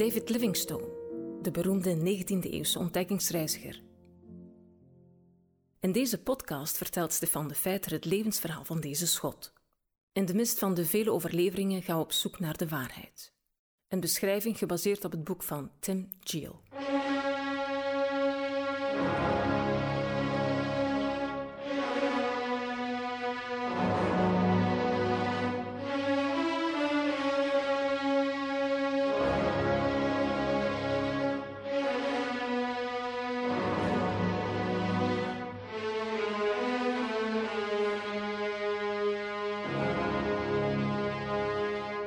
David Livingstone, de beroemde 19e-eeuwse ontdekkingsreiziger. In deze podcast vertelt Stefan de Feiter het levensverhaal van deze schot. In de mist van de vele overleveringen gaan we op zoek naar de waarheid. Een beschrijving gebaseerd op het boek van Tim Geel.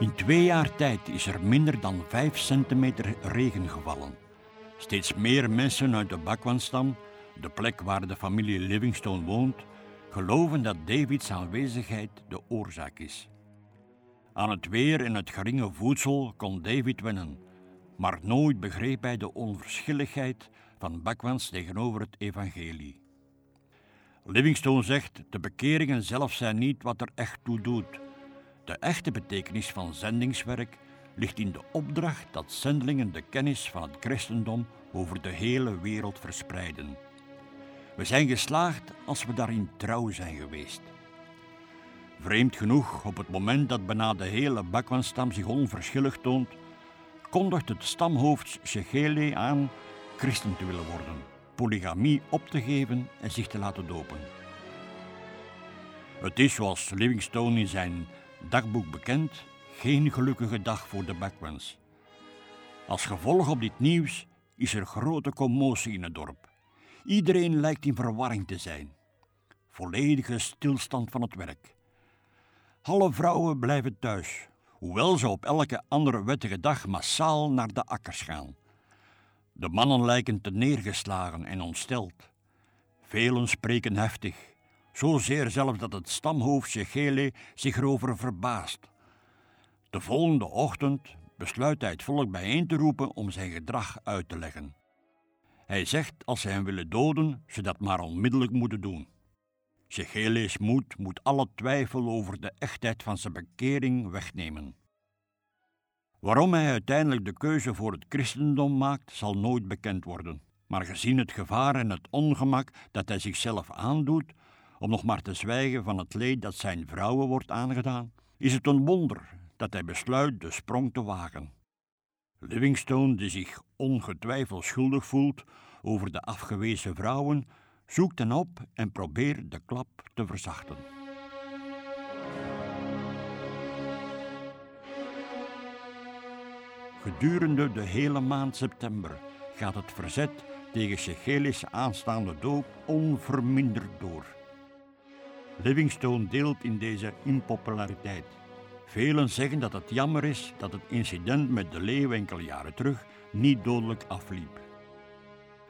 In twee jaar tijd is er minder dan 5 centimeter regen gevallen. Steeds meer mensen uit de Bakwanstam, de plek waar de familie Livingstone woont, geloven dat Davids aanwezigheid de oorzaak is. Aan het weer en het geringe voedsel kon David wennen, maar nooit begreep hij de onverschilligheid van Bakwans tegenover het evangelie. Livingstone zegt: De bekeringen zelf zijn niet wat er echt toe doet. De echte betekenis van zendingswerk ligt in de opdracht dat zendelingen de kennis van het christendom over de hele wereld verspreiden. We zijn geslaagd als we daarin trouw zijn geweest. Vreemd genoeg, op het moment dat bijna de hele Bakwanstam zich onverschillig toont, kondigt het stamhoofd Shechele aan christen te willen worden, polygamie op te geven en zich te laten dopen. Het is zoals Livingstone in zijn dagboek bekend, geen gelukkige dag voor de Backwans. Als gevolg op dit nieuws is er grote commotie in het dorp. Iedereen lijkt in verwarring te zijn. Volledige stilstand van het werk. Alle vrouwen blijven thuis, hoewel ze op elke andere wettige dag massaal naar de akkers gaan. De mannen lijken te neergeslagen en ontsteld. Velen spreken heftig, zozeer zelfs dat het stamhoofd Shechele zich erover verbaast. De volgende ochtend besluit hij het volk bijeen te roepen om zijn gedrag uit te leggen. Hij zegt als ze hem willen doden, ze dat maar onmiddellijk moeten doen. Shechele's moed moet alle twijfel over de echtheid van zijn bekering wegnemen. Waarom hij uiteindelijk de keuze voor het christendom maakt, zal nooit bekend worden. Maar gezien het gevaar en het ongemak dat hij zichzelf aandoet, om nog maar te zwijgen van het leed dat zijn vrouwen wordt aangedaan, is het een wonder dat hij besluit de sprong te wagen. Livingstone, die zich ongetwijfeld schuldig voelt over de afgewezen vrouwen, zoekt hen op en probeert de klap te verzachten. Gedurende de hele maand september gaat het verzet tegen Shechelis aanstaande doop onverminderd door. Livingstone deelt in deze impopulariteit. Velen zeggen dat het jammer is dat het incident met de leeuw enkele jaren terug niet dodelijk afliep.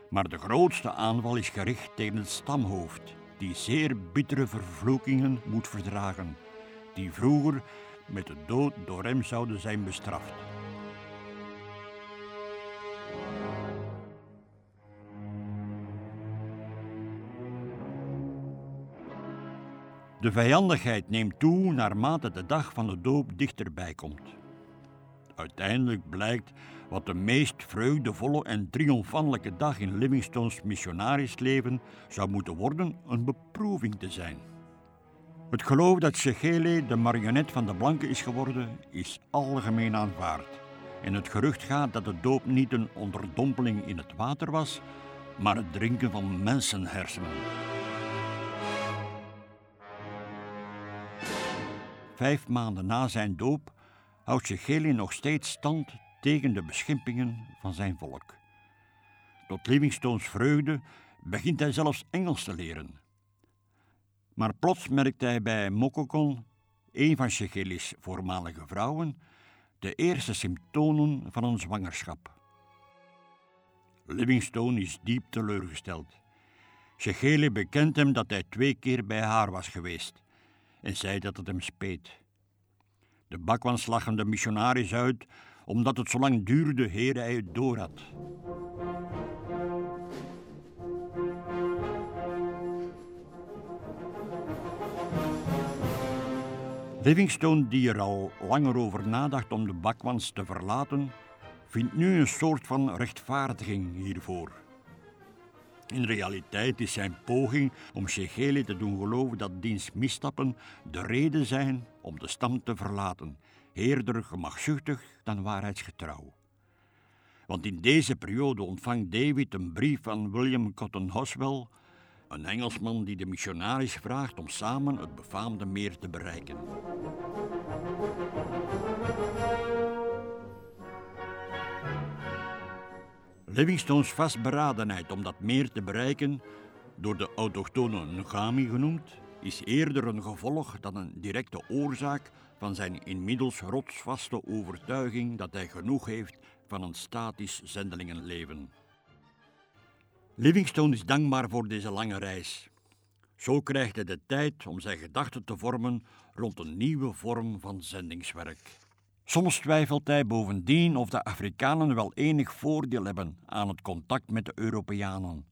Maar de grootste aanval is gericht tegen het stamhoofd, die zeer bittere vervloekingen moet verdragen, die vroeger met de dood door hem zouden zijn bestraft. De vijandigheid neemt toe naarmate de dag van de doop dichterbij komt. Uiteindelijk blijkt wat de meest vreugdevolle en triomfantelijke dag in Livingstones missionarisleven zou moeten worden een beproeving te zijn. Het geloof dat Shechele de marionet van de blanken is geworden, is algemeen aanvaard. En het gerucht gaat dat de doop niet een onderdompeling in het water was, maar het drinken van mensenhersenen. Vijf maanden na zijn doop houdt Shechele nog steeds stand tegen de beschimpingen van zijn volk. Tot Livingstones vreugde begint hij zelfs Engels te leren. Maar plots merkt hij bij Mokokon, een van Shechele's voormalige vrouwen, de eerste symptomen van een zwangerschap. Livingstone is diep teleurgesteld. Shechele bekent hem dat hij twee keer bij haar was geweest en zei dat het hem speet. De bakwans lachen de missionaris uit, omdat het zo lang duurde eer hij het door had. Livingstone, die er al langer over nadacht om de bakwans te verlaten, vindt nu een soort van rechtvaardiging hiervoor. In realiteit is zijn poging om Shechele te doen geloven dat diens misstappen de reden zijn om de stam te verlaten, eerder gemakzuchtig dan waarheidsgetrouw. Want in deze periode ontvangt David een brief van William Cotton Hoswell, een Engelsman die de missionaris vraagt om samen het befaamde meer te bereiken. Livingstone's vastberadenheid om dat meer te bereiken, door de autochtone Ngami genoemd, is eerder een gevolg dan een directe oorzaak van zijn inmiddels rotsvaste overtuiging dat hij genoeg heeft van een statisch zendelingenleven. Livingstone is dankbaar voor deze lange reis. Zo krijgt hij de tijd om zijn gedachten te vormen rond een nieuwe vorm van zendingswerk. Soms twijfelt hij bovendien of de Afrikanen wel enig voordeel hebben aan het contact met de Europeanen.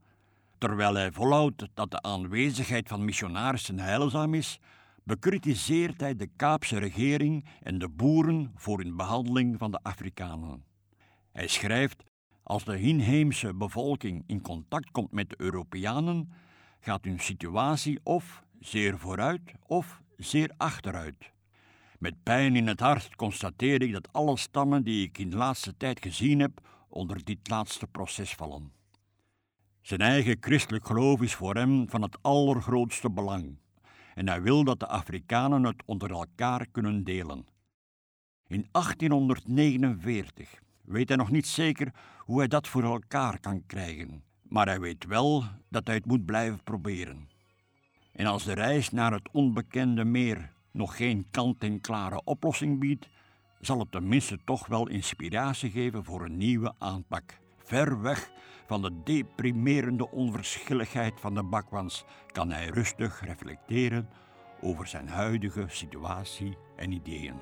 Terwijl hij volhoudt dat de aanwezigheid van missionarissen heilzaam is, bekritiseert hij de Kaapse regering en de boeren voor hun behandeling van de Afrikanen. Hij schrijft: Als de inheemse bevolking in contact komt met de Europeanen, gaat hun situatie of zeer vooruit of zeer achteruit. Met pijn in het hart constateer ik dat alle stammen die ik in de laatste tijd gezien heb onder dit laatste proces vallen. Zijn eigen christelijk geloof is voor hem van het allergrootste belang en hij wil dat de Afrikanen het onder elkaar kunnen delen. In 1849 weet hij nog niet zeker hoe hij dat voor elkaar kan krijgen, maar hij weet wel dat hij het moet blijven proberen. En als de reis naar het onbekende meer nog geen kant-en-klare oplossing biedt, zal het tenminste toch wel inspiratie geven voor een nieuwe aanpak. Ver weg van de deprimerende onverschilligheid van de bakwans kan hij rustig reflecteren over zijn huidige situatie en ideeën.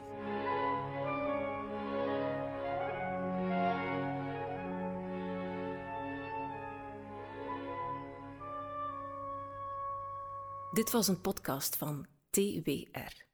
Dit was een podcast van TWR.